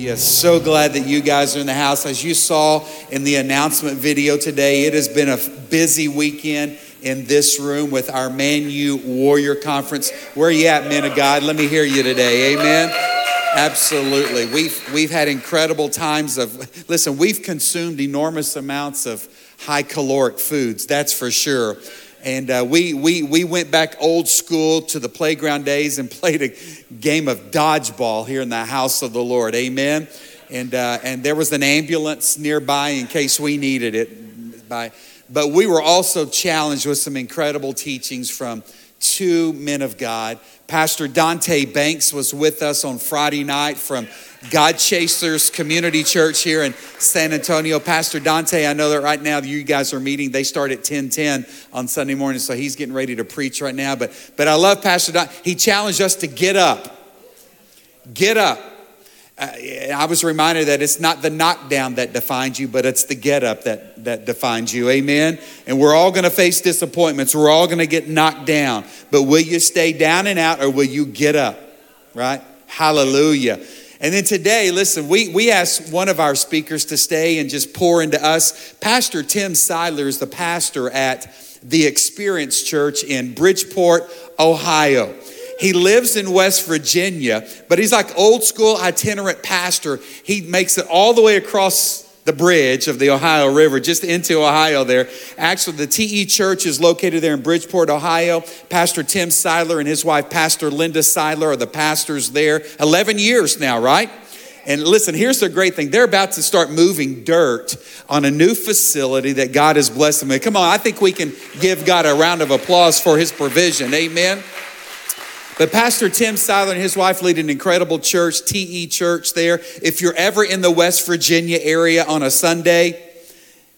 Hallelujah. So glad that you guys are in the house. As you saw in the announcement video today, it has been a busy weekend in this room with our Man U Warrior Conference. Where are you at, men of God? Let me hear you today. Amen. Absolutely. We've, we've had incredible times of, listen, we've consumed enormous amounts of high caloric foods, that's for sure. And uh, we, we, we went back old school to the playground days and played a game of dodgeball here in the house of the Lord. Amen. And, uh, and there was an ambulance nearby in case we needed it. By, but we were also challenged with some incredible teachings from two men of God. Pastor Dante Banks was with us on Friday night from God Chasers Community Church here in San Antonio. Pastor Dante, I know that right now you guys are meeting. They start at 1010 on Sunday morning, so he's getting ready to preach right now. But, but I love Pastor Dante. He challenged us to get up. Get up. I was reminded that it's not the knockdown that defines you, but it's the get up that, that defines you. Amen. And we're all going to face disappointments. We're all going to get knocked down. But will you stay down and out or will you get up? Right? Hallelujah. And then today, listen, we, we asked one of our speakers to stay and just pour into us. Pastor Tim Seidler is the pastor at the Experience Church in Bridgeport, Ohio. He lives in West Virginia, but he's like old school itinerant pastor. He makes it all the way across the bridge of the Ohio River, just into Ohio there. Actually, the TE Church is located there in Bridgeport, Ohio. Pastor Tim Seidler and his wife, Pastor Linda Seidler, are the pastors there. 11 years now, right? And listen, here's the great thing. They're about to start moving dirt on a new facility that God has blessed them with. Come on, I think we can give God a round of applause for his provision. Amen. But Pastor Tim Seidler and his wife lead an incredible church, TE Church there. If you're ever in the West Virginia area on a Sunday,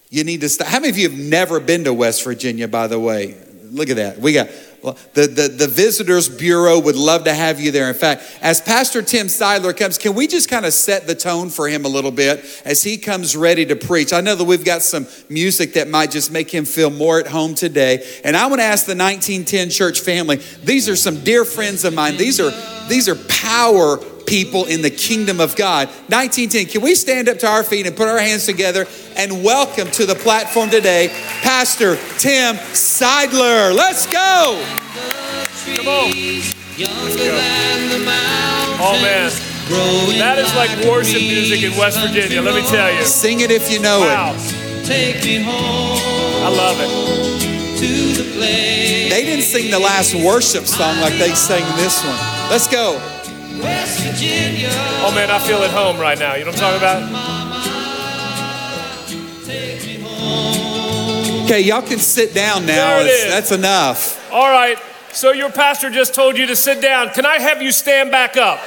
you need to stop. How many of you have never been to West Virginia, by the way? Look at that. We got the, the, the Visitors Bureau would love to have you there. In fact, as Pastor Tim Seidler comes, can we just kind of set the tone for him a little bit as he comes ready to preach? I know that we've got some music that might just make him feel more at home today. And I want to ask the 1910 church family, these are some dear friends of mine. These are, these are power people in the kingdom of God. 1910, can we stand up to our feet and put our hands together and welcome to the platform today, Pastor Tim Seidler. Let's go. Come on. Let's go. Oh, man. That is like worship music in West Virginia, let me tell you. Sing it if you know wow. it. Take me home. I love it. To the place. They didn't sing the last worship song like they sang this one. Let's go. West Virginia. Oh man, I feel at home right now. You know what I'm talking about? Okay, y'all can sit down now. That's enough. All right. So your pastor just told you to sit down. Can I have you stand back up?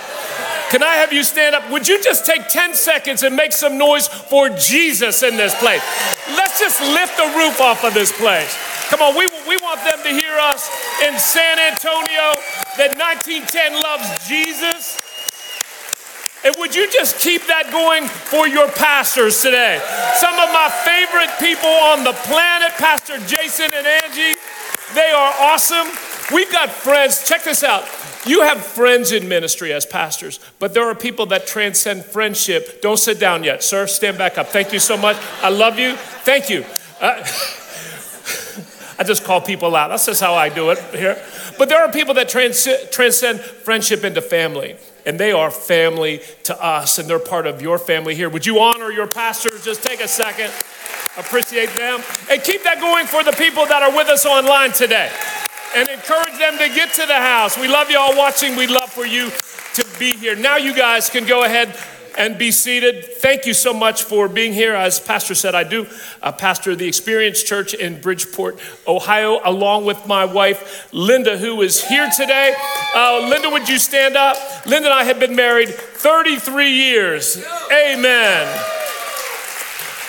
Can I have you stand up? Would you just take 10 seconds and make some noise for Jesus in this place? Let's just lift the roof off of this place. Come on, we, we want them to hear us in San Antonio that 1910 loves Jesus. And would you just keep that going for your pastors today? Some of my favorite people on the planet, Pastor Jason and Angie, they are awesome. We've got friends, check this out. You have friends in ministry as pastors, but there are people that transcend friendship. Don't sit down yet, sir. Stand back up. Thank you so much. I love you. Thank you. Uh, I just call people out. That's just how I do it here. But there are people that trans- transcend friendship into family, and they are family to us, and they're part of your family here. Would you honor your pastors? Just take a second, appreciate them, and keep that going for the people that are with us online today. And encourage them to get to the house. We love you all watching. We'd love for you to be here. Now, you guys can go ahead and be seated. Thank you so much for being here. As Pastor said, I do uh, pastor the Experience Church in Bridgeport, Ohio, along with my wife, Linda, who is here today. Uh, Linda, would you stand up? Linda and I have been married 33 years. Amen.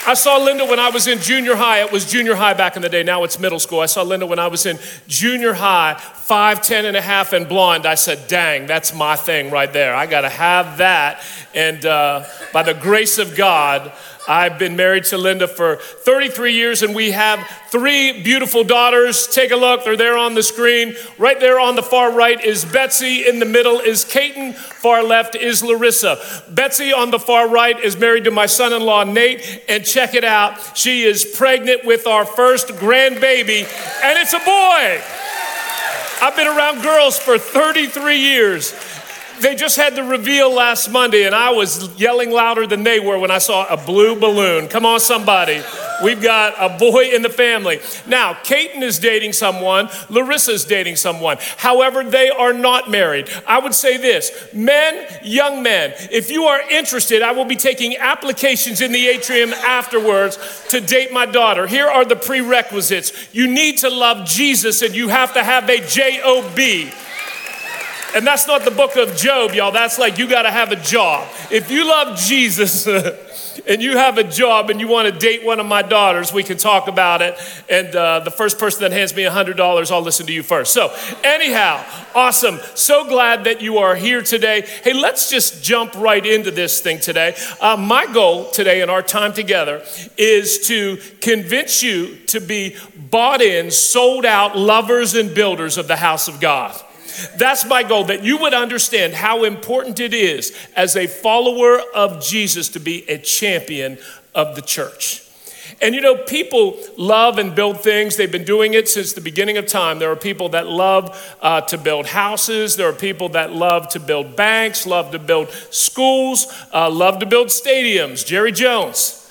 I saw Linda when I was in junior high. It was junior high back in the day. Now it's middle school. I saw Linda when I was in junior high, five, ten and a half and blonde. I said, dang, that's my thing right there. I got to have that. And uh, by the grace of God, I've been married to Linda for 33 years and we have three beautiful daughters. Take a look, they're there on the screen. Right there on the far right is Betsy, in the middle is Caton, far left is Larissa. Betsy on the far right is married to my son in law Nate, and check it out, she is pregnant with our first grandbaby, and it's a boy. I've been around girls for 33 years they just had the reveal last Monday, and I was yelling louder than they were when I saw a blue balloon. Come on, somebody. We've got a boy in the family. Now, Caton is dating someone, Larissa's dating someone. However, they are not married. I would say this men, young men, if you are interested, I will be taking applications in the atrium afterwards to date my daughter. Here are the prerequisites you need to love Jesus, and you have to have a J O B. And that's not the book of Job, y'all. That's like you got to have a job. If you love Jesus and you have a job and you want to date one of my daughters, we can talk about it. And uh, the first person that hands me $100, I'll listen to you first. So, anyhow, awesome. So glad that you are here today. Hey, let's just jump right into this thing today. Uh, my goal today in our time together is to convince you to be bought in, sold out lovers and builders of the house of God. That's my goal, that you would understand how important it is as a follower of Jesus to be a champion of the church. And you know, people love and build things. They've been doing it since the beginning of time. There are people that love uh, to build houses. There are people that love to build banks, love to build schools, uh, love to build stadiums. Jerry Jones.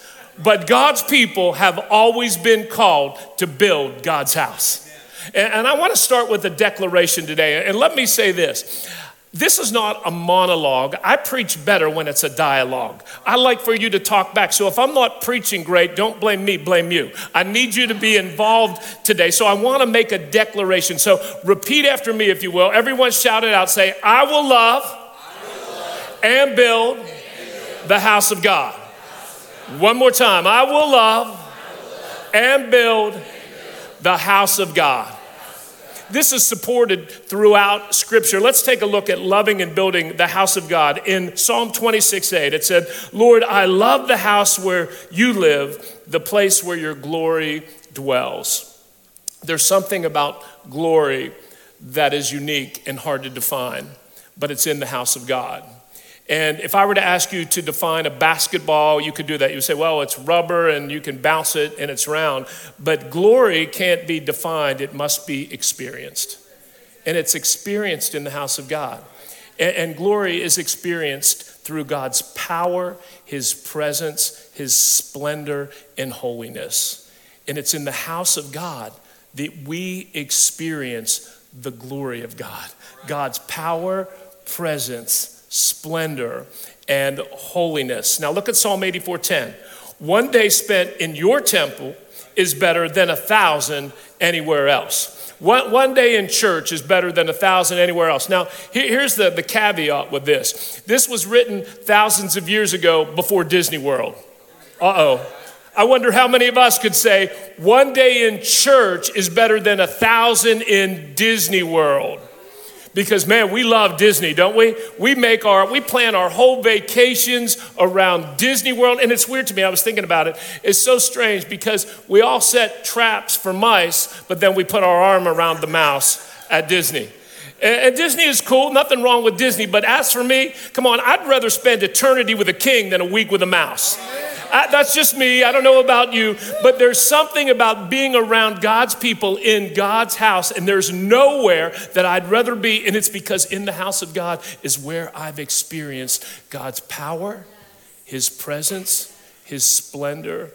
But God's people have always been called to build God's house. And, I want to start with a declaration today. And let me say this. This is not a monologue. I preach better when it's a dialogue. I like for you to talk back. So if I'm not preaching great, don't blame me, blame you. I need you to be involved today. So I want to make a declaration. So repeat after me, if you will. Everyone shout it out. Say, I will love, I will love and, build and build the house of God. One more time. I will love, I will love and build the house of God. This is supported throughout Scripture. Let's take a look at loving and building the house of God. In Psalm 26 8, it said, Lord, I love the house where you live, the place where your glory dwells. There's something about glory that is unique and hard to define, but it's in the house of God. And if I were to ask you to define a basketball, you could do that. You say, well, it's rubber and you can bounce it and it's round. But glory can't be defined, it must be experienced. And it's experienced in the house of God. And, and glory is experienced through God's power, His presence, His splendor, and holiness. And it's in the house of God that we experience the glory of God God's power, presence, splendor, and holiness. Now look at Psalm 84:10. One day spent in your temple is better than a thousand anywhere else. One, one day in church is better than a thousand anywhere else. Now, here, here's the, the caveat with this this was written thousands of years ago before Disney World. Uh oh. I wonder how many of us could say one day in church is better than a thousand in Disney World because man we love disney don't we we make our we plan our whole vacations around disney world and it's weird to me i was thinking about it it's so strange because we all set traps for mice but then we put our arm around the mouse at disney and Disney is cool, nothing wrong with Disney. But as for me, come on, I'd rather spend eternity with a king than a week with a mouse. I, that's just me. I don't know about you, but there's something about being around God's people in God's house, and there's nowhere that I'd rather be. And it's because in the house of God is where I've experienced God's power, His presence, His splendor,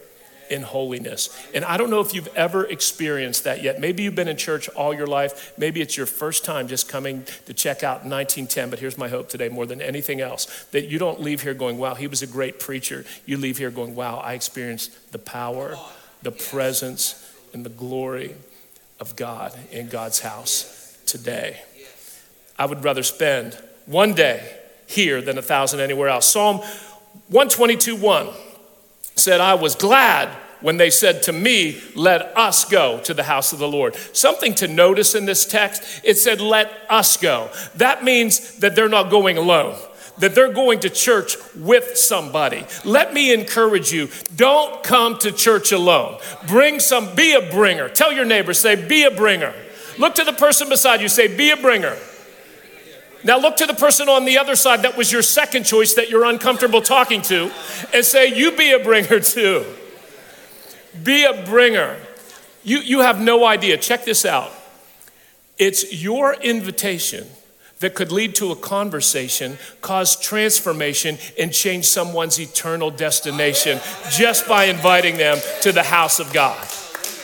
in holiness. And I don't know if you've ever experienced that yet. Maybe you've been in church all your life. Maybe it's your first time just coming to check out 1910. But here's my hope today more than anything else that you don't leave here going, wow, he was a great preacher. You leave here going, wow, I experienced the power, the presence, and the glory of God in God's house today. I would rather spend one day here than a thousand anywhere else. Psalm 122 1 said, I was glad when they said to me, Let us go to the house of the Lord. Something to notice in this text, it said, Let us go. That means that they're not going alone. That they're going to church with somebody. Let me encourage you don't come to church alone. Bring some, be a bringer. Tell your neighbor, say, be a bringer. Look to the person beside you, say, be a bringer. Now look to the person on the other side that was your second choice that you're uncomfortable talking to and say, You be a bringer too. Be a bringer. You, you have no idea. Check this out. It's your invitation that could lead to a conversation, cause transformation, and change someone's eternal destination just by inviting them to the house of God.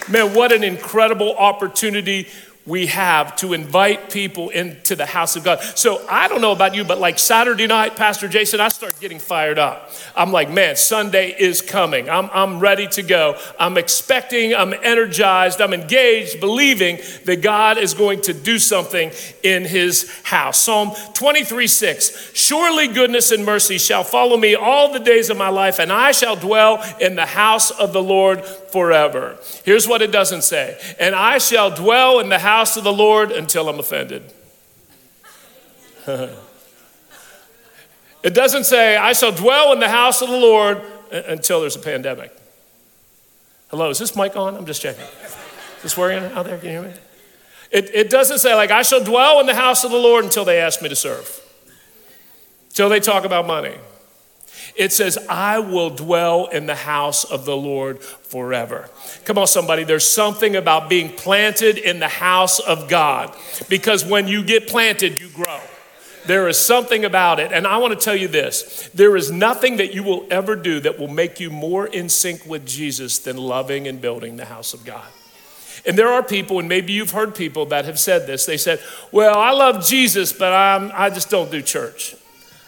Man, what an incredible opportunity we have to invite people into the house of God. So I don't know about you, but like Saturday night, Pastor Jason, I start getting fired up. I'm like, man, Sunday is coming. I'm, I'm ready to go. I'm expecting, I'm energized, I'm engaged, believing that God is going to do something in his house. Psalm 23 6 Surely goodness and mercy shall follow me all the days of my life, and I shall dwell in the house of the Lord forever. Here's what it doesn't say And I shall dwell in the house of the Lord until I'm offended. it doesn't say, I shall dwell in the house of the Lord until there's a pandemic. Hello, is this mic on? I'm just checking. Is this working out there? Can you hear me? It, it doesn't say, like, I shall dwell in the house of the Lord until they ask me to serve, until they talk about money. It says, I will dwell in the house of the Lord forever. Come on, somebody. There's something about being planted in the house of God because when you get planted, you grow. There is something about it. And I want to tell you this there is nothing that you will ever do that will make you more in sync with Jesus than loving and building the house of God. And there are people, and maybe you've heard people that have said this. They said, Well, I love Jesus, but I'm, I just don't do church.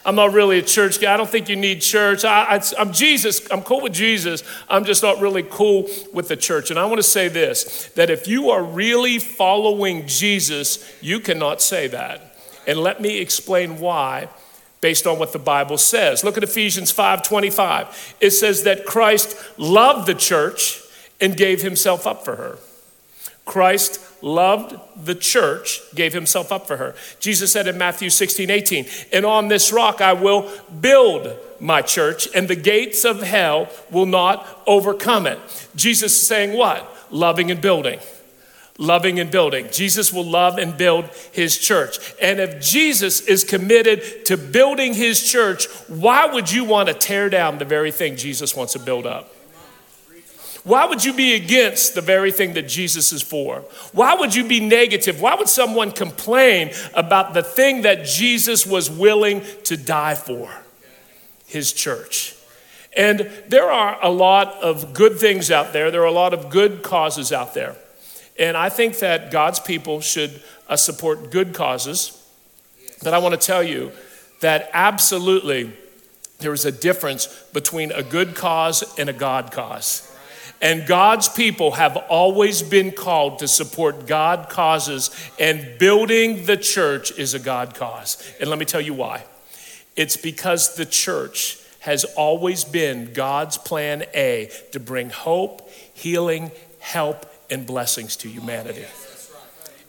I'm not really a church guy. I don't think you need church. I, am Jesus. I'm cool with Jesus. I'm just not really cool with the church. And I want to say this that if you are really following Jesus, you cannot say that. And let me explain why based on what the Bible says. Look at Ephesians 5:25. It says that Christ loved the church and gave himself up for her. Christ loved the church, gave himself up for her. Jesus said in Matthew 16, 18, and on this rock I will build my church, and the gates of hell will not overcome it. Jesus is saying what? Loving and building. Loving and building. Jesus will love and build his church. And if Jesus is committed to building his church, why would you want to tear down the very thing Jesus wants to build up? Why would you be against the very thing that Jesus is for? Why would you be negative? Why would someone complain about the thing that Jesus was willing to die for? His church. And there are a lot of good things out there, there are a lot of good causes out there. And I think that God's people should uh, support good causes. But I want to tell you that absolutely there is a difference between a good cause and a God cause. And God's people have always been called to support God causes, and building the church is a God cause. And let me tell you why. It's because the church has always been God's plan A to bring hope, healing, help, and blessings to humanity.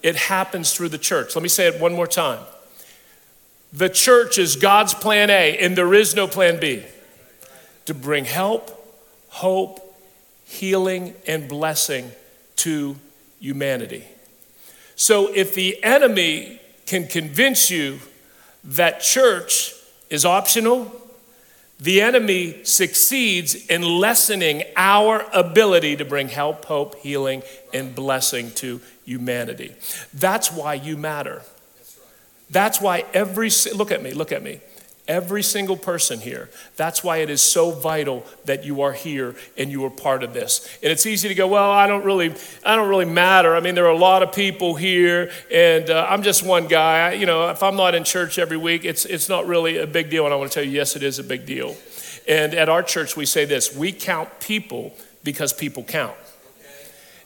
It happens through the church. Let me say it one more time. The church is God's plan A, and there is no plan B to bring help, hope, healing, and blessing to humanity. So if the enemy can convince you that church is optional, the enemy succeeds in lessening our ability to bring help, hope, healing, and blessing to humanity. That's why you matter. That's why every, look at me, look at me. Every single person here. That's why it is so vital that you are here and you are part of this. And it's easy to go, well, I don't really, I don't really matter. I mean, there are a lot of people here, and uh, I'm just one guy. I, you know, if I'm not in church every week, it's it's not really a big deal. And I want to tell you, yes, it is a big deal. And at our church, we say this: we count people because people count.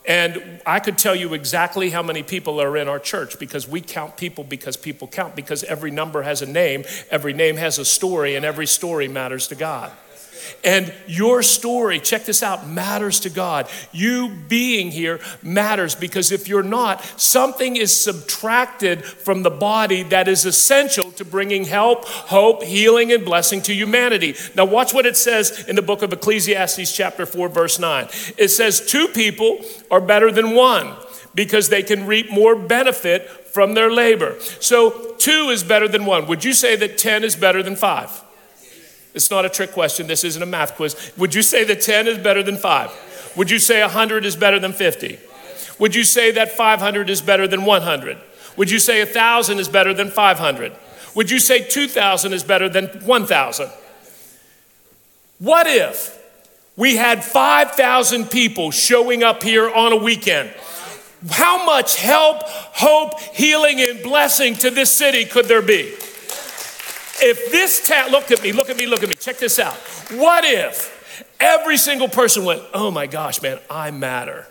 And I could tell you exactly how many people are in our church because we count people because people count, because every number has a name, every name has a story, and every story matters to God. And your story, check this out, matters to God. You being here matters because if you're not, something is subtracted from the body that is essential to bringing help, hope, healing, and blessing to humanity. Now, watch what it says in the book of Ecclesiastes, chapter 4, verse 9. It says, Two people are better than one because they can reap more benefit from their labor. So, two is better than one. Would you say that 10 is better than five? It's not a trick question. This isn't a math quiz. Would you say that 10 is better than 5? Would you say 100 is better than 50? Would you say that 500 is better than 100? Would you say 1,000 is better than 500? Would you say 2,000 is better than 1,000? What if we had 5,000 people showing up here on a weekend? How much help, hope, healing, and blessing to this city could there be? If this tat, look at me, look at me, look at me, check this out. What if every single person went, oh my gosh, man, I matter?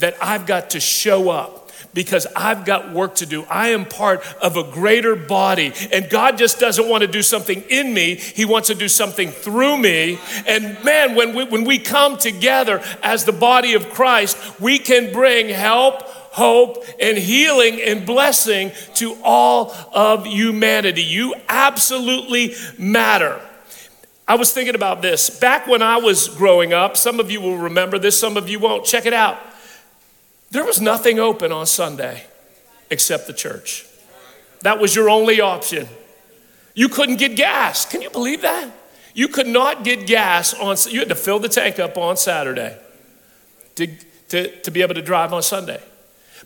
That I've got to show up because I've got work to do. I am part of a greater body. And God just doesn't want to do something in me, He wants to do something through me. And man, when we, when we come together as the body of Christ, we can bring help hope, and healing and blessing to all of humanity. You absolutely matter. I was thinking about this. Back when I was growing up, some of you will remember this, some of you won't. Check it out. There was nothing open on Sunday except the church. That was your only option. You couldn't get gas. Can you believe that? You could not get gas on, you had to fill the tank up on Saturday to, to, to be able to drive on Sunday.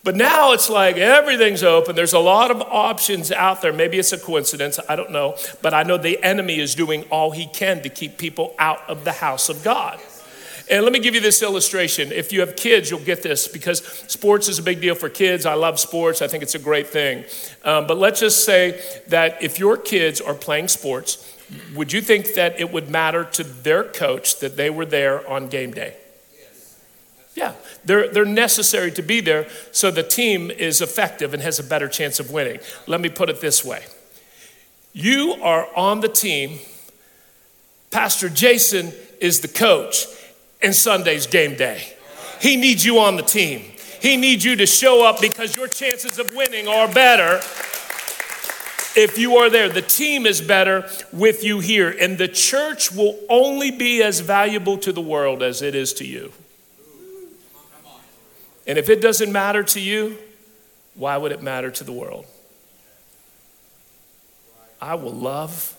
But now it's like everything's open. There's a lot of options out there. Maybe it's a coincidence. I don't know. But I know the enemy is doing all he can to keep people out of the house of God. And let me give you this illustration. If you have kids, you'll get this because sports is a big deal for kids. I love sports, I think it's a great thing. Um, but let's just say that if your kids are playing sports, would you think that it would matter to their coach that they were there on game day? Yeah, they're, they're necessary to be there so the team is effective and has a better chance of winning. Let me put it this way you are on the team, Pastor Jason is the coach, and Sunday's game day. He needs you on the team. He needs you to show up because your chances of winning are better if you are there. The team is better with you here, and the church will only be as valuable to the world as it is to you. And if it doesn't matter to you, why would it matter to the world? I will love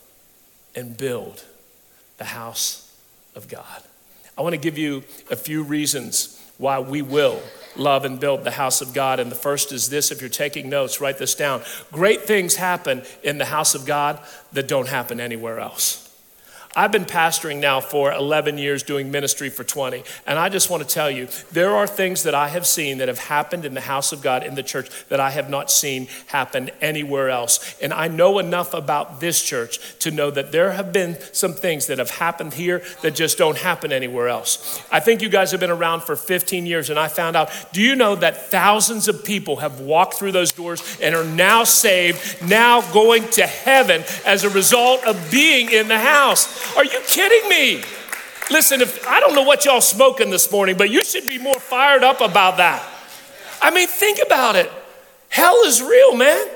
and build the house of God. I want to give you a few reasons why we will love and build the house of God. And the first is this if you're taking notes, write this down. Great things happen in the house of God that don't happen anywhere else. I've been pastoring now for 11 years, doing ministry for 20. And I just want to tell you, there are things that I have seen that have happened in the house of God, in the church, that I have not seen happen anywhere else. And I know enough about this church to know that there have been some things that have happened here that just don't happen anywhere else. I think you guys have been around for 15 years, and I found out do you know that thousands of people have walked through those doors and are now saved, now going to heaven as a result of being in the house? Are you kidding me? Listen, if I don't know what y'all smoking this morning, but you should be more fired up about that. I mean, think about it. Hell is real, man.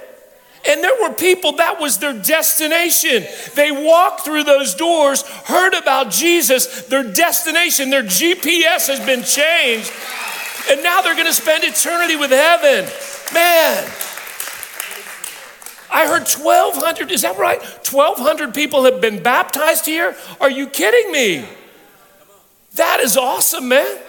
And there were people that was their destination. They walked through those doors, heard about Jesus, their destination, their GPS has been changed, and now they're going to spend eternity with heaven. Man, I heard 1,200, is that right? 1,200 people have been baptized here? Are you kidding me? That is awesome, man.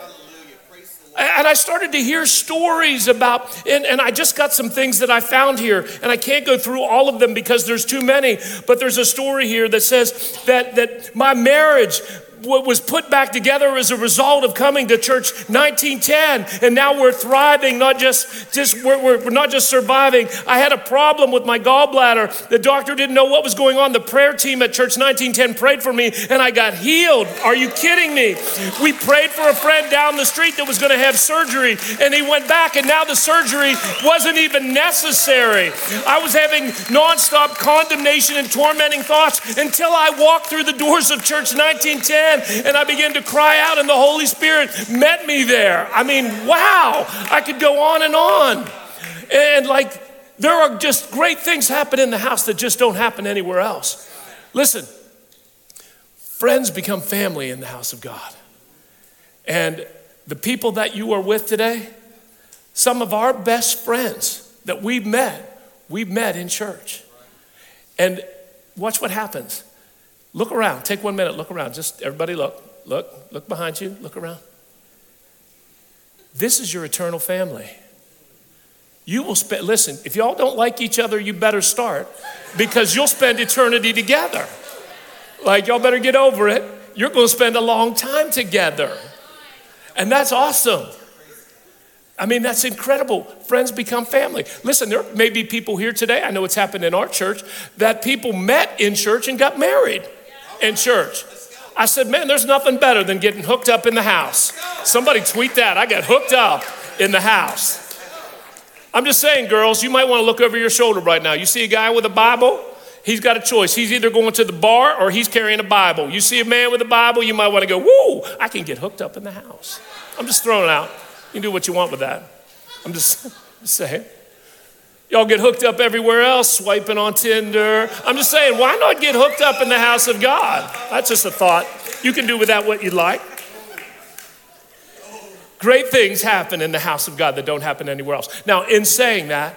And I started to hear stories about, and, and I just got some things that I found here, and I can't go through all of them because there's too many. But there's a story here that says that, that my marriage was put back together as a result of coming to church 1910 and now we're thriving not just just we're, we're, not just surviving. I had a problem with my gallbladder. The doctor didn't know what was going on. The prayer team at church 1910 prayed for me and i got healed. Are you kidding me? We prayed for a friend down the street that was going to have surgery and he went back and now the surgery wasn't even necessary. I was having nonstop condemnation and tormenting thoughts until i walked through the doors of church 1910 and I began to cry out, and the Holy Spirit met me there. I mean, wow, I could go on and on. And like, there are just great things happen in the house that just don't happen anywhere else. Listen, friends become family in the house of God. And the people that you are with today, some of our best friends that we've met, we've met in church. And watch what happens. Look around. Take one minute. Look around. Just everybody look. Look. Look behind you. Look around. This is your eternal family. You will spend, listen, if y'all don't like each other, you better start because you'll spend eternity together. Like, y'all better get over it. You're going to spend a long time together. And that's awesome. I mean, that's incredible. Friends become family. Listen, there may be people here today, I know it's happened in our church, that people met in church and got married in church. I said, man, there's nothing better than getting hooked up in the house. Somebody tweet that. I got hooked up in the house. I'm just saying, girls, you might want to look over your shoulder right now. You see a guy with a Bible? He's got a choice. He's either going to the bar or he's carrying a Bible. You see a man with a Bible, you might want to go, woo, I can get hooked up in the house. I'm just throwing it out. You can do what you want with that. I'm just, just saying. Y'all get hooked up everywhere else, swiping on Tinder. I'm just saying, why not get hooked up in the house of God? That's just a thought. You can do with that what you'd like. Great things happen in the house of God that don't happen anywhere else. Now, in saying that,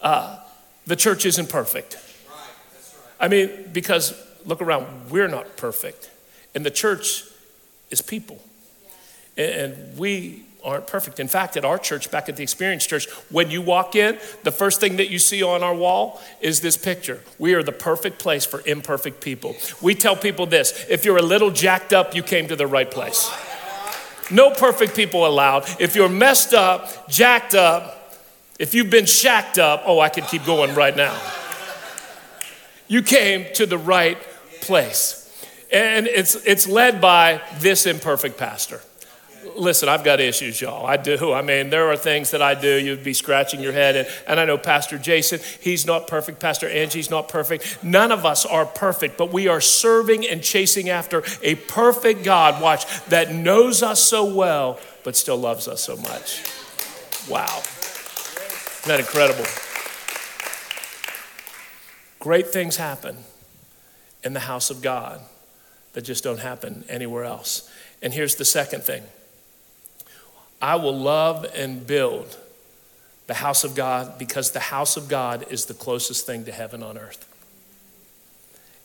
uh, the church isn't perfect. I mean, because look around, we're not perfect. And the church is people. And we aren't perfect. In fact, at our church, back at the Experience Church, when you walk in, the first thing that you see on our wall is this picture. We are the perfect place for imperfect people. We tell people this if you're a little jacked up, you came to the right place. No perfect people allowed. If you're messed up, jacked up, if you've been shacked up, oh, I could keep going right now. You came to the right place. And it's, it's led by this imperfect pastor listen, I've got issues, y'all. I do. I mean, there are things that I do. You'd be scratching your head. And, and I know Pastor Jason, he's not perfect. Pastor Angie's not perfect. None of us are perfect, but we are serving and chasing after a perfect God, watch, that knows us so well, but still loves us so much. Wow. Isn't that incredible? Great things happen in the house of God that just don't happen anywhere else. And here's the second thing I will love and build the house of God because the house of God is the closest thing to heaven on earth.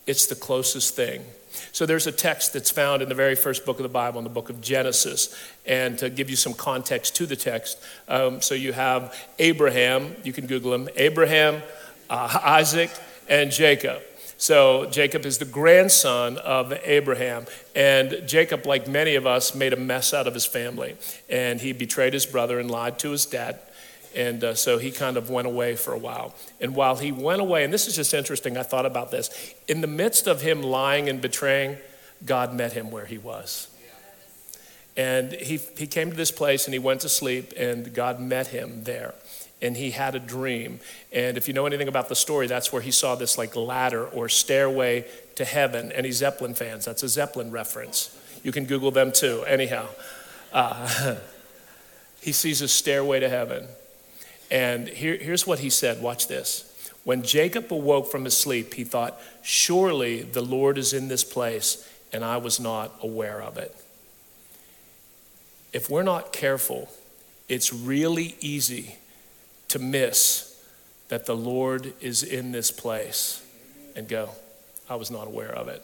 It's the closest thing. So there's a text that's found in the very first book of the Bible, in the book of Genesis. And to give you some context to the text, um, so you have Abraham, you can Google him, Abraham, uh, Isaac, and Jacob. So Jacob is the grandson of Abraham. And Jacob, like many of us, made a mess out of his family. And he betrayed his brother and lied to his dad. And uh, so he kind of went away for a while. And while he went away, and this is just interesting, I thought about this. In the midst of him lying and betraying, God met him where he was. And he, he came to this place and he went to sleep, and God met him there and he had a dream. And if you know anything about the story, that's where he saw this like ladder or stairway to heaven. Any Zeppelin fans? That's a Zeppelin reference. You can Google them too. Anyhow, uh, he sees a stairway to heaven. And here, here's what he said watch this. When Jacob awoke from his sleep, he thought, Surely the Lord is in this place, and I was not aware of it. If we're not careful, it's really easy to miss that the Lord is in this place and go, I was not aware of it.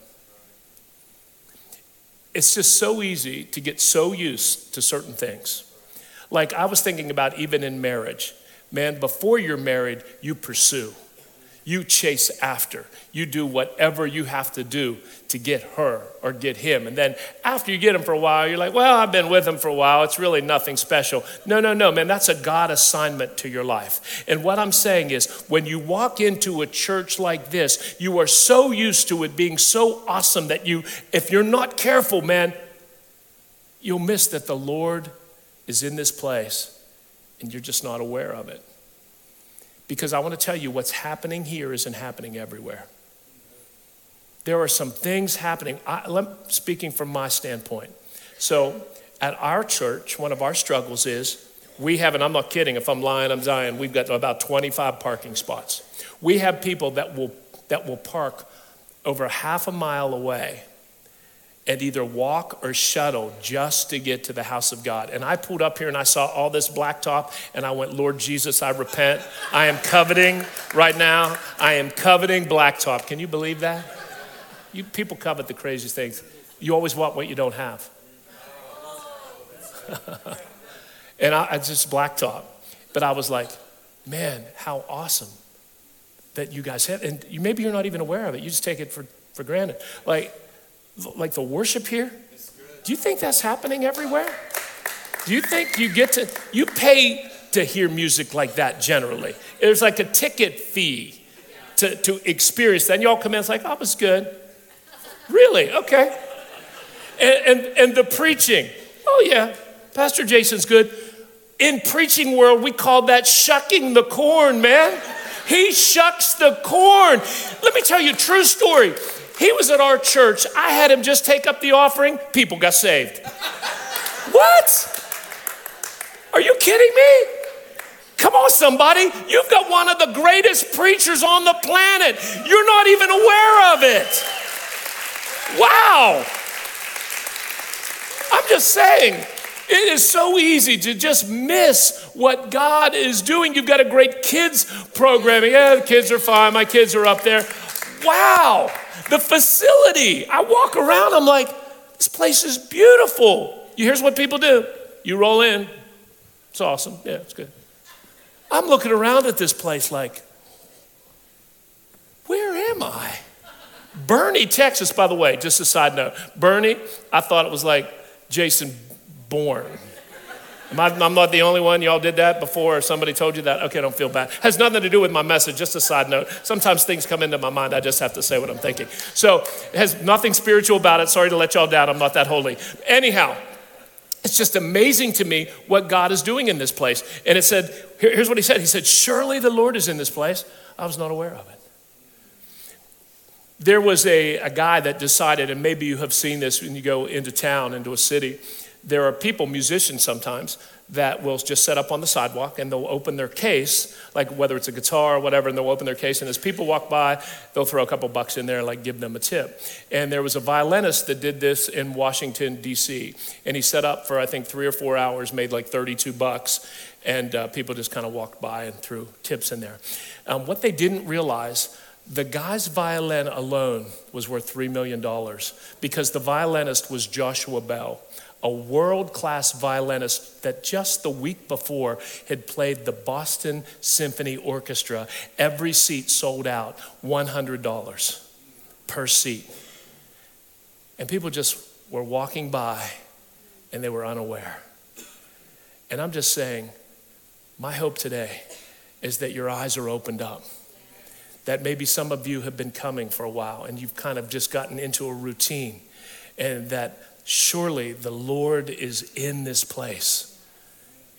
It's just so easy to get so used to certain things. Like I was thinking about even in marriage. Man, before you're married, you pursue. You chase after. You do whatever you have to do to get her or get him. And then after you get him for a while, you're like, well, I've been with him for a while. It's really nothing special. No, no, no, man, that's a God assignment to your life. And what I'm saying is, when you walk into a church like this, you are so used to it being so awesome that you, if you're not careful, man, you'll miss that the Lord is in this place and you're just not aware of it. Because I want to tell you what's happening here isn't happening everywhere. There are some things happening. I, am speaking from my standpoint. So, at our church, one of our struggles is we have, and I'm not kidding, if I'm lying, I'm dying, we've got about 25 parking spots. We have people that will, that will park over half a mile away and either walk or shuttle just to get to the house of God. And I pulled up here and I saw all this blacktop and I went, Lord Jesus, I repent. I am coveting right now. I am coveting blacktop. Can you believe that? You people covet the craziest things. You always want what you don't have. and I, I just blacktop. But I was like, man, how awesome that you guys have. And you, maybe you're not even aware of it. You just take it for, for granted. Like, like the worship here? Do you think that's happening everywhere? Do you think you get to, you pay to hear music like that generally? There's like a ticket fee to, to experience that. And y'all come in, it's like, oh, it was good. Really? Okay. And, and, and the preaching, oh, yeah, Pastor Jason's good. In preaching world, we call that shucking the corn, man. He shucks the corn. Let me tell you a true story. He was at our church. I had him just take up the offering. People got saved. what? Are you kidding me? Come on, somebody. You've got one of the greatest preachers on the planet. You're not even aware of it. Wow. I'm just saying, it is so easy to just miss what God is doing. You've got a great kids programming. Yeah, the kids are fine. My kids are up there. Wow. The facility. I walk around, I'm like, this place is beautiful. Here's what people do you roll in. It's awesome. Yeah, it's good. I'm looking around at this place like, where am I? Boerne, Texas, by the way, just a side note. Boerne, I thought it was like Jason Bourne. I, I'm not the only one. Y'all did that before, or somebody told you that. Okay, don't feel bad. Has nothing to do with my message. Just a side note. Sometimes things come into my mind. I just have to say what I'm thinking. So it has nothing spiritual about it. Sorry to let y'all down. I'm not that holy. Anyhow, it's just amazing to me what God is doing in this place. And it said, here's what he said. He said, Surely the Lord is in this place. I was not aware of it. There was a, a guy that decided, and maybe you have seen this when you go into town, into a city there are people, musicians sometimes, that will just set up on the sidewalk and they'll open their case, like whether it's a guitar or whatever, and they'll open their case. And as people walk by, they'll throw a couple bucks in there, like give them a tip. And there was a violinist that did this in Washington, D.C. And he set up for, I think, three or four hours, made like 32 bucks. And uh, people just kind of walked by and threw tips in there. Um, what they didn't realize the guy's violin alone was worth $3 million because the violinist was Joshua Bell a world class violinist that just the week before had played the Boston Symphony Orchestra. Every seat sold out, $100 per seat. And people just were walking by and they were unaware. And I'm just saying, my hope today is that your eyes are opened up. That maybe some of you have been coming for a while and you've kind of just gotten into a routine, and that surely the Lord is in this place.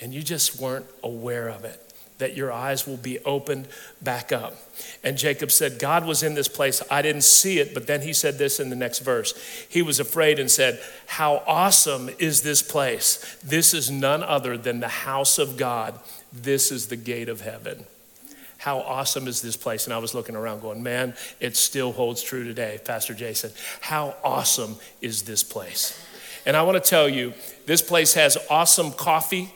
And you just weren't aware of it, that your eyes will be opened back up. And Jacob said, God was in this place. I didn't see it, but then he said this in the next verse. He was afraid and said, How awesome is this place? This is none other than the house of God. This is the gate of heaven how awesome is this place? And I was looking around going, man, it still holds true today, Pastor Jason. How awesome is this place? And I want to tell you, this place has awesome coffee,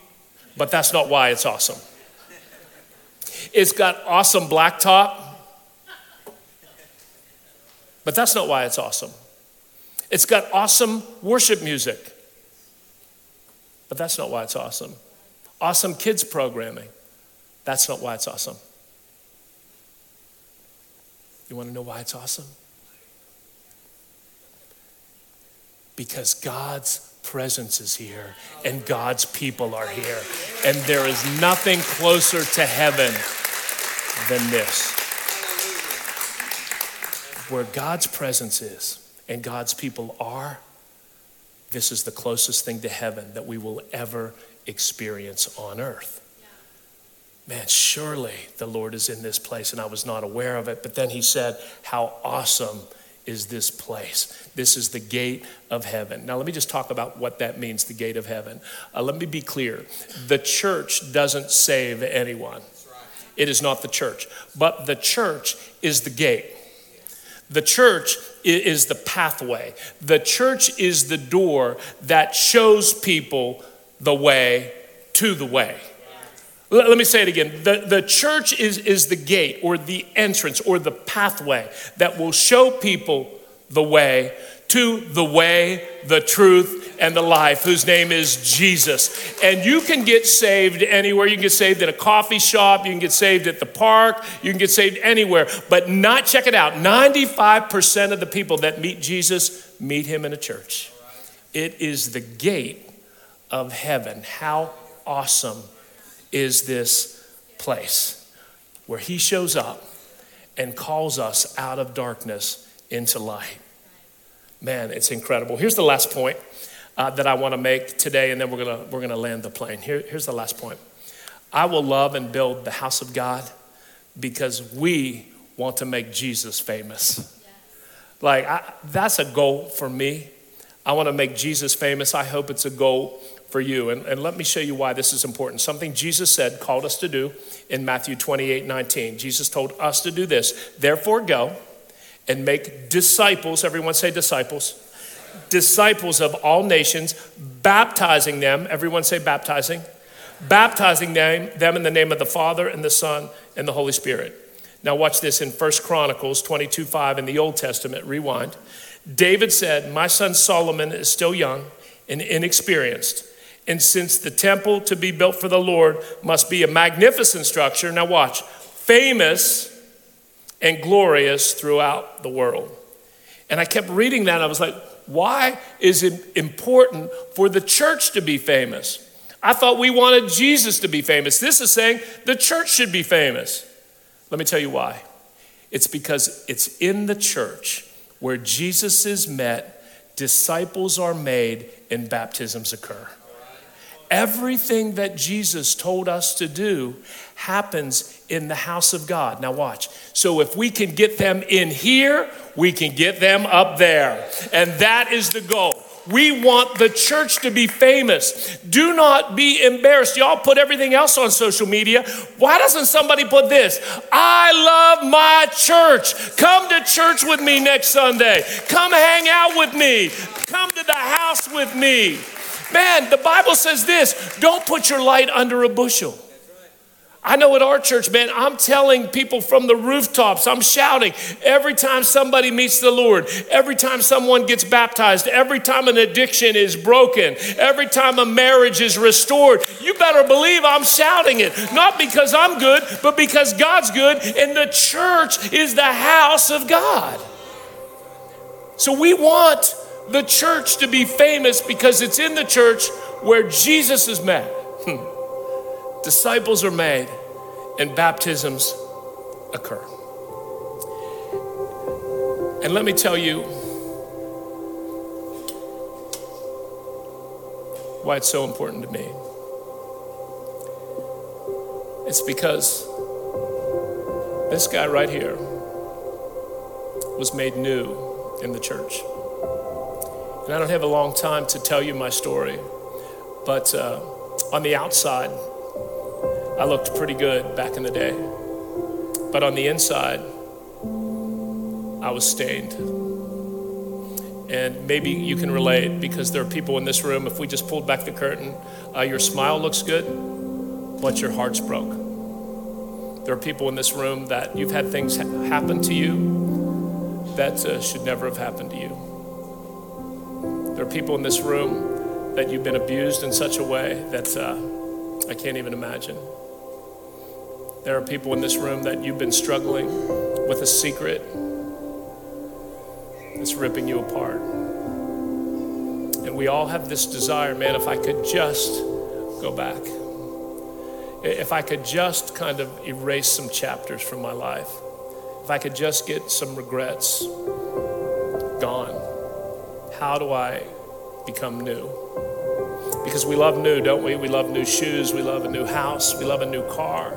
but that's not why it's awesome. It's got awesome blacktop, but that's not why it's awesome. It's got awesome worship music, but that's not why it's awesome. Awesome kids programming, that's not why it's awesome. You want to know why it's awesome? Because God's presence is here and God's people are here. And there is nothing closer to heaven than this. Where God's presence is and God's people are, this is the closest thing to heaven that we will ever experience on earth. Man, surely the Lord is in this place, and I was not aware of it. But then he said, How awesome is this place. This is the gate of heaven. Now, let me just talk about what that means, the gate of heaven. Uh, let me be clear the church doesn't save anyone, it is not the church, but the church is the gate. The church is the pathway. The church is the door that shows people the way to the way. Let, me say it again. The, the church is, is the gate or the entrance or the pathway that will show people the way to the way, the truth, and the life, whose name is Jesus. And you can get saved anywhere. You can get saved at a coffee shop, you can get saved at the park, you can get saved anywhere. But not, check it out 95% of the people that meet Jesus meet him in a church. It is the gate of heaven. How awesome is this place where He shows up and calls us out of darkness into light. Man, it's incredible. Here's the last point uh, that I want to make today, and then we're going we're gonna land the plane. Here, here's the last point I will love and build the house of God because we want to make Jesus famous. Like, I, that's a goal for me. I want to make Jesus famous. I hope it's a goal for you. And, and let me show you why this is important. Something Jesus said, called us to do in Matthew 28 19. Jesus told us to do this. Therefore, go and make disciples. Everyone say disciples. Disciples of all nations, baptizing them. Everyone say baptizing. Baptizing them, them in the name of the Father and the Son and the Holy Spirit. Now, watch this in First Chronicles 22 5 in the Old Testament. Rewind. David said, My son Solomon is still young and inexperienced and since the temple to be built for the Lord must be a magnificent structure, now watch, famous and glorious throughout the world. And I kept reading that. I was like, why is it important for the church to be famous? I thought we wanted Jesus to be famous. This is saying the church should be famous. Let me tell you why. It's because it's in the church where Jesus is met, disciples are made, and baptisms occur. Everything that Jesus told us to do happens in the house of God. Now, watch. So, if we can get them in here, we can get them up there. And that is the goal. We want the church to be famous. Do not be embarrassed. Y'all put everything else on social media. Why doesn't somebody put this? I love my church. Come to church with me next Sunday. Come hang out with me. Come to the house with me. Man, the Bible says this don't put your light under a bushel. I know at our church, man, I'm telling people from the rooftops, I'm shouting every time somebody meets the Lord, every time someone gets baptized, every time an addiction is broken, every time a marriage is restored. You better believe I'm shouting it, not because I'm good, but because God's good, and the church is the house of God. So we want the church to be famous because it's in the church where Jesus is met. Hmm. Disciples are made and baptisms occur. And let me tell you why it's so important to me. It's because this guy right here was made new in the church. And I don't have a long time to tell you my story, but uh, on the outside, I looked pretty good back in the day. But on the inside, I was stained. And maybe you can relate because there are people in this room, if we just pulled back the curtain, uh, your smile looks good, but your heart's broke. There are people in this room that you've had things ha- happen to you that uh, should never have happened to you. There are people in this room that you've been abused in such a way that uh, I can't even imagine. There are people in this room that you've been struggling with a secret that's ripping you apart. And we all have this desire, man, if I could just go back. If I could just kind of erase some chapters from my life. If I could just get some regrets gone. How do I become new? Because we love new, don't we? We love new shoes, we love a new house, we love a new car.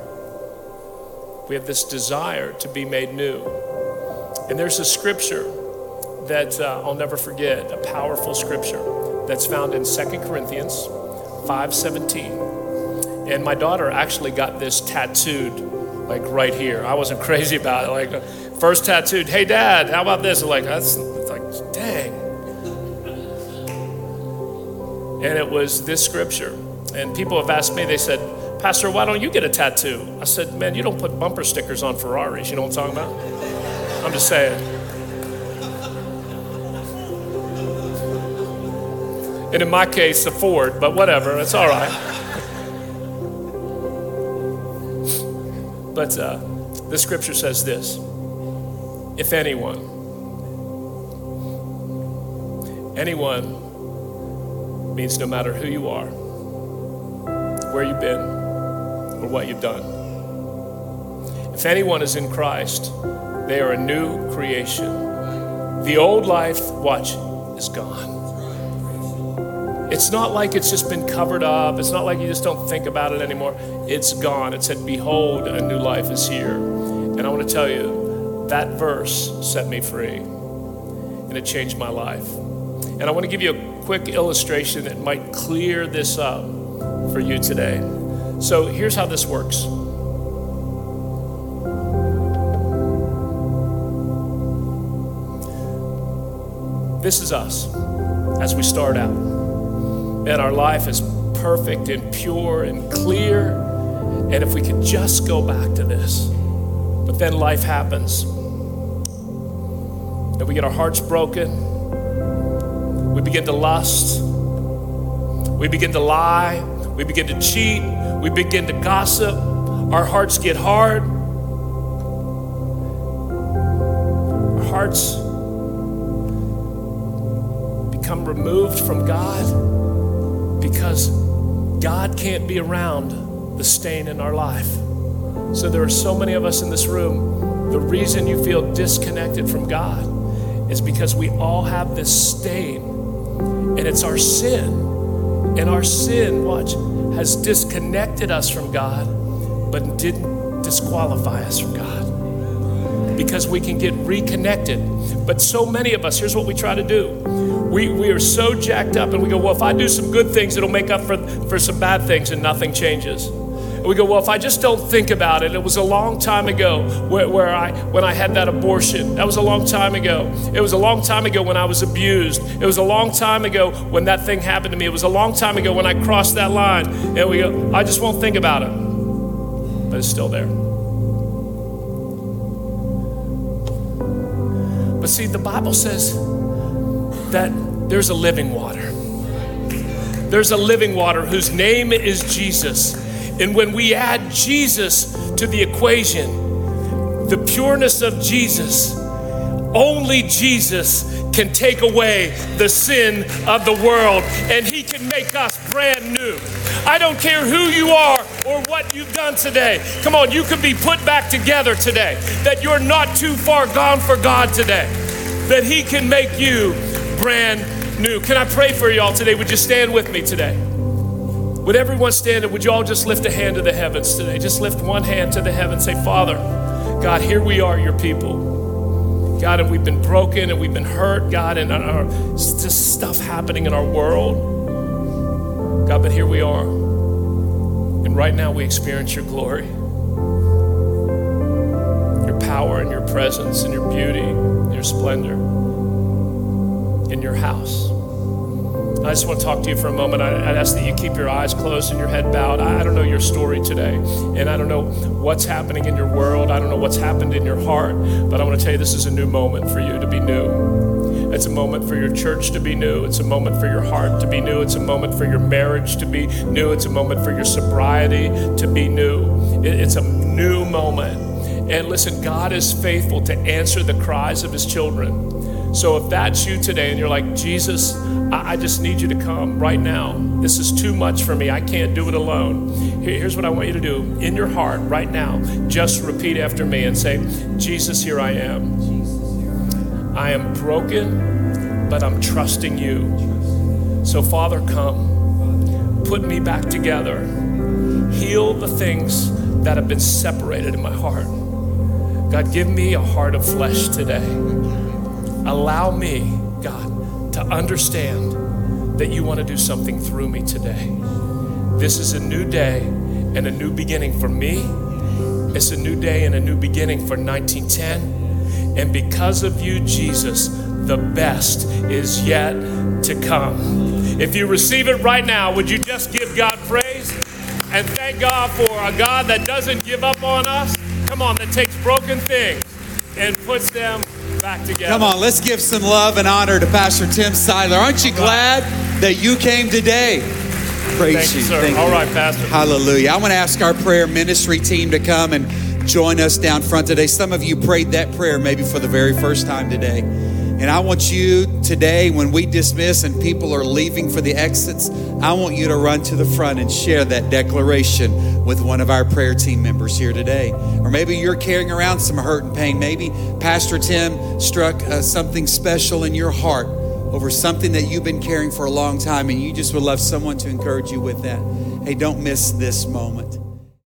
We have this desire to be made new. And there's a scripture that uh, I'll never forget, a powerful scripture that's found in 2 Corinthians 5:17. And my daughter actually got this tattooed like right here. I wasn't crazy about it. Like first tattooed, "Hey dad, how about this?" like that's And it was this scripture. And people have asked me, they said, Pastor, why don't you get a tattoo? I said, Man, you don't put bumper stickers on Ferraris. You know what I'm talking about? I'm just saying. And in my case, a Ford, but whatever, it's all right. But uh, the scripture says this if anyone, anyone means no matter who you are, where you've been, or what you've done. If anyone is in Christ, they are a new creation. The old life, watch, is gone. It's not like it's just been covered up. It's not like you just don't think about it anymore. It's gone. It said, Behold, a new life is here. And I want to tell you, that verse set me free and it changed my life. And I want to give you a quick illustration that might clear this up for you today. So here's how this works. This is us as we start out. And our life is perfect and pure and clear. And if we could just go back to this. But then life happens. And we get our hearts broken. We begin to lust. We begin to lie. We begin to cheat. We begin to gossip. Our hearts get hard. Our hearts become removed from God because God can't be around the stain in our life. So there are so many of us in this room. The reason you feel disconnected from God is because we all have this stain, and it's our sin. And our sin, watch, has disconnected us from God, but didn't disqualify us from God. Because we can get reconnected. But so many of us, here's what we try to do. We, we are so jacked up and we go, well, if I do some good things, it'll make up for, for some bad things, and nothing changes we go, well, if I just don't think about it, it was a long time ago where, where, I when I had that abortion. That was a long time ago. It was a long time ago when I was abused. It was a long time ago when that thing happened to me. It was a long time ago when I crossed that line. And we go, I just won't think about it. But it's still there. But see, the Bible says that there's a living water. There's a living water whose name is Jesus. And when we add Jesus to the equation, the pureness of Jesus, only Jesus can take away the sin of the world and he can make us brand new. I don't care who you are or what you've done today. Come on, you can be put back together today. That you're not too far gone for God today. That he can make you brand new. Can I pray for y'all today? Would you stand with me today? Would everyone stand and would you all just lift a hand to the heavens today? Just lift one hand to the heavens. Say, Father, God, here we are, your people. God, and we've been broken and we've been hurt, God, and uh, uh, our, just stuff happening in our world. God, but here we are. And right now we experience your glory, your power, and your presence, and your beauty, and your splendor in your house. I just want to talk to you for a moment. I, would ask that you keep your eyes closed and your head bowed. I, I don't know your story today, and I don't know what's happening in your world. I don't know what's happened in your heart, but I want to tell you this is a new moment for you to be new. It's a moment for your church to be new. It's a moment for your heart to be new. It's a moment for your marriage to be new. It's a moment for your sobriety to be new. It, it's a new moment. And listen, God is faithful to answer the cries of his children. So if that's you today and you're like, Jesus, I, just need you to come right now. This is too much for me. I can't do it alone. Here- Here's what I want you to do in your heart right now. Just repeat after me and say, Jesus, here I am. I am broken, but I'm trusting you. So, Father, come. Put me back together. Heal the things that have been separated in my heart. God, give me a heart of flesh today. Allow me, God, to understand that you want to do something through me today. This is a new day and a new beginning for me. It's a new day and a new beginning for 1910. And because of you, Jesus, the best is yet to come. If you receive it right now, would you just give God praise and thank God for a God that doesn't give up on us? Come on, that takes broken things and puts them back together. Come on, let's give some love and honor to Pastor Tim Seidler. Aren't you glad that you came today? Praise Thank you, sir. Thank All you. right, Pastor. Hallelujah. I want to ask our prayer ministry team to come and join us down front today. Some of you prayed that prayer maybe for the very first time today. And I want you today, when we dismiss and people are leaving for the exits, I want you to run to the front and share that declaration with one of our prayer team members here today. Or maybe you're carrying around some hurt and pain. Maybe Pastor Tim struck uh, something special in your heart over something that you've been carrying for a long time and you just would love someone to encourage you with that. Hey, don't miss this moment.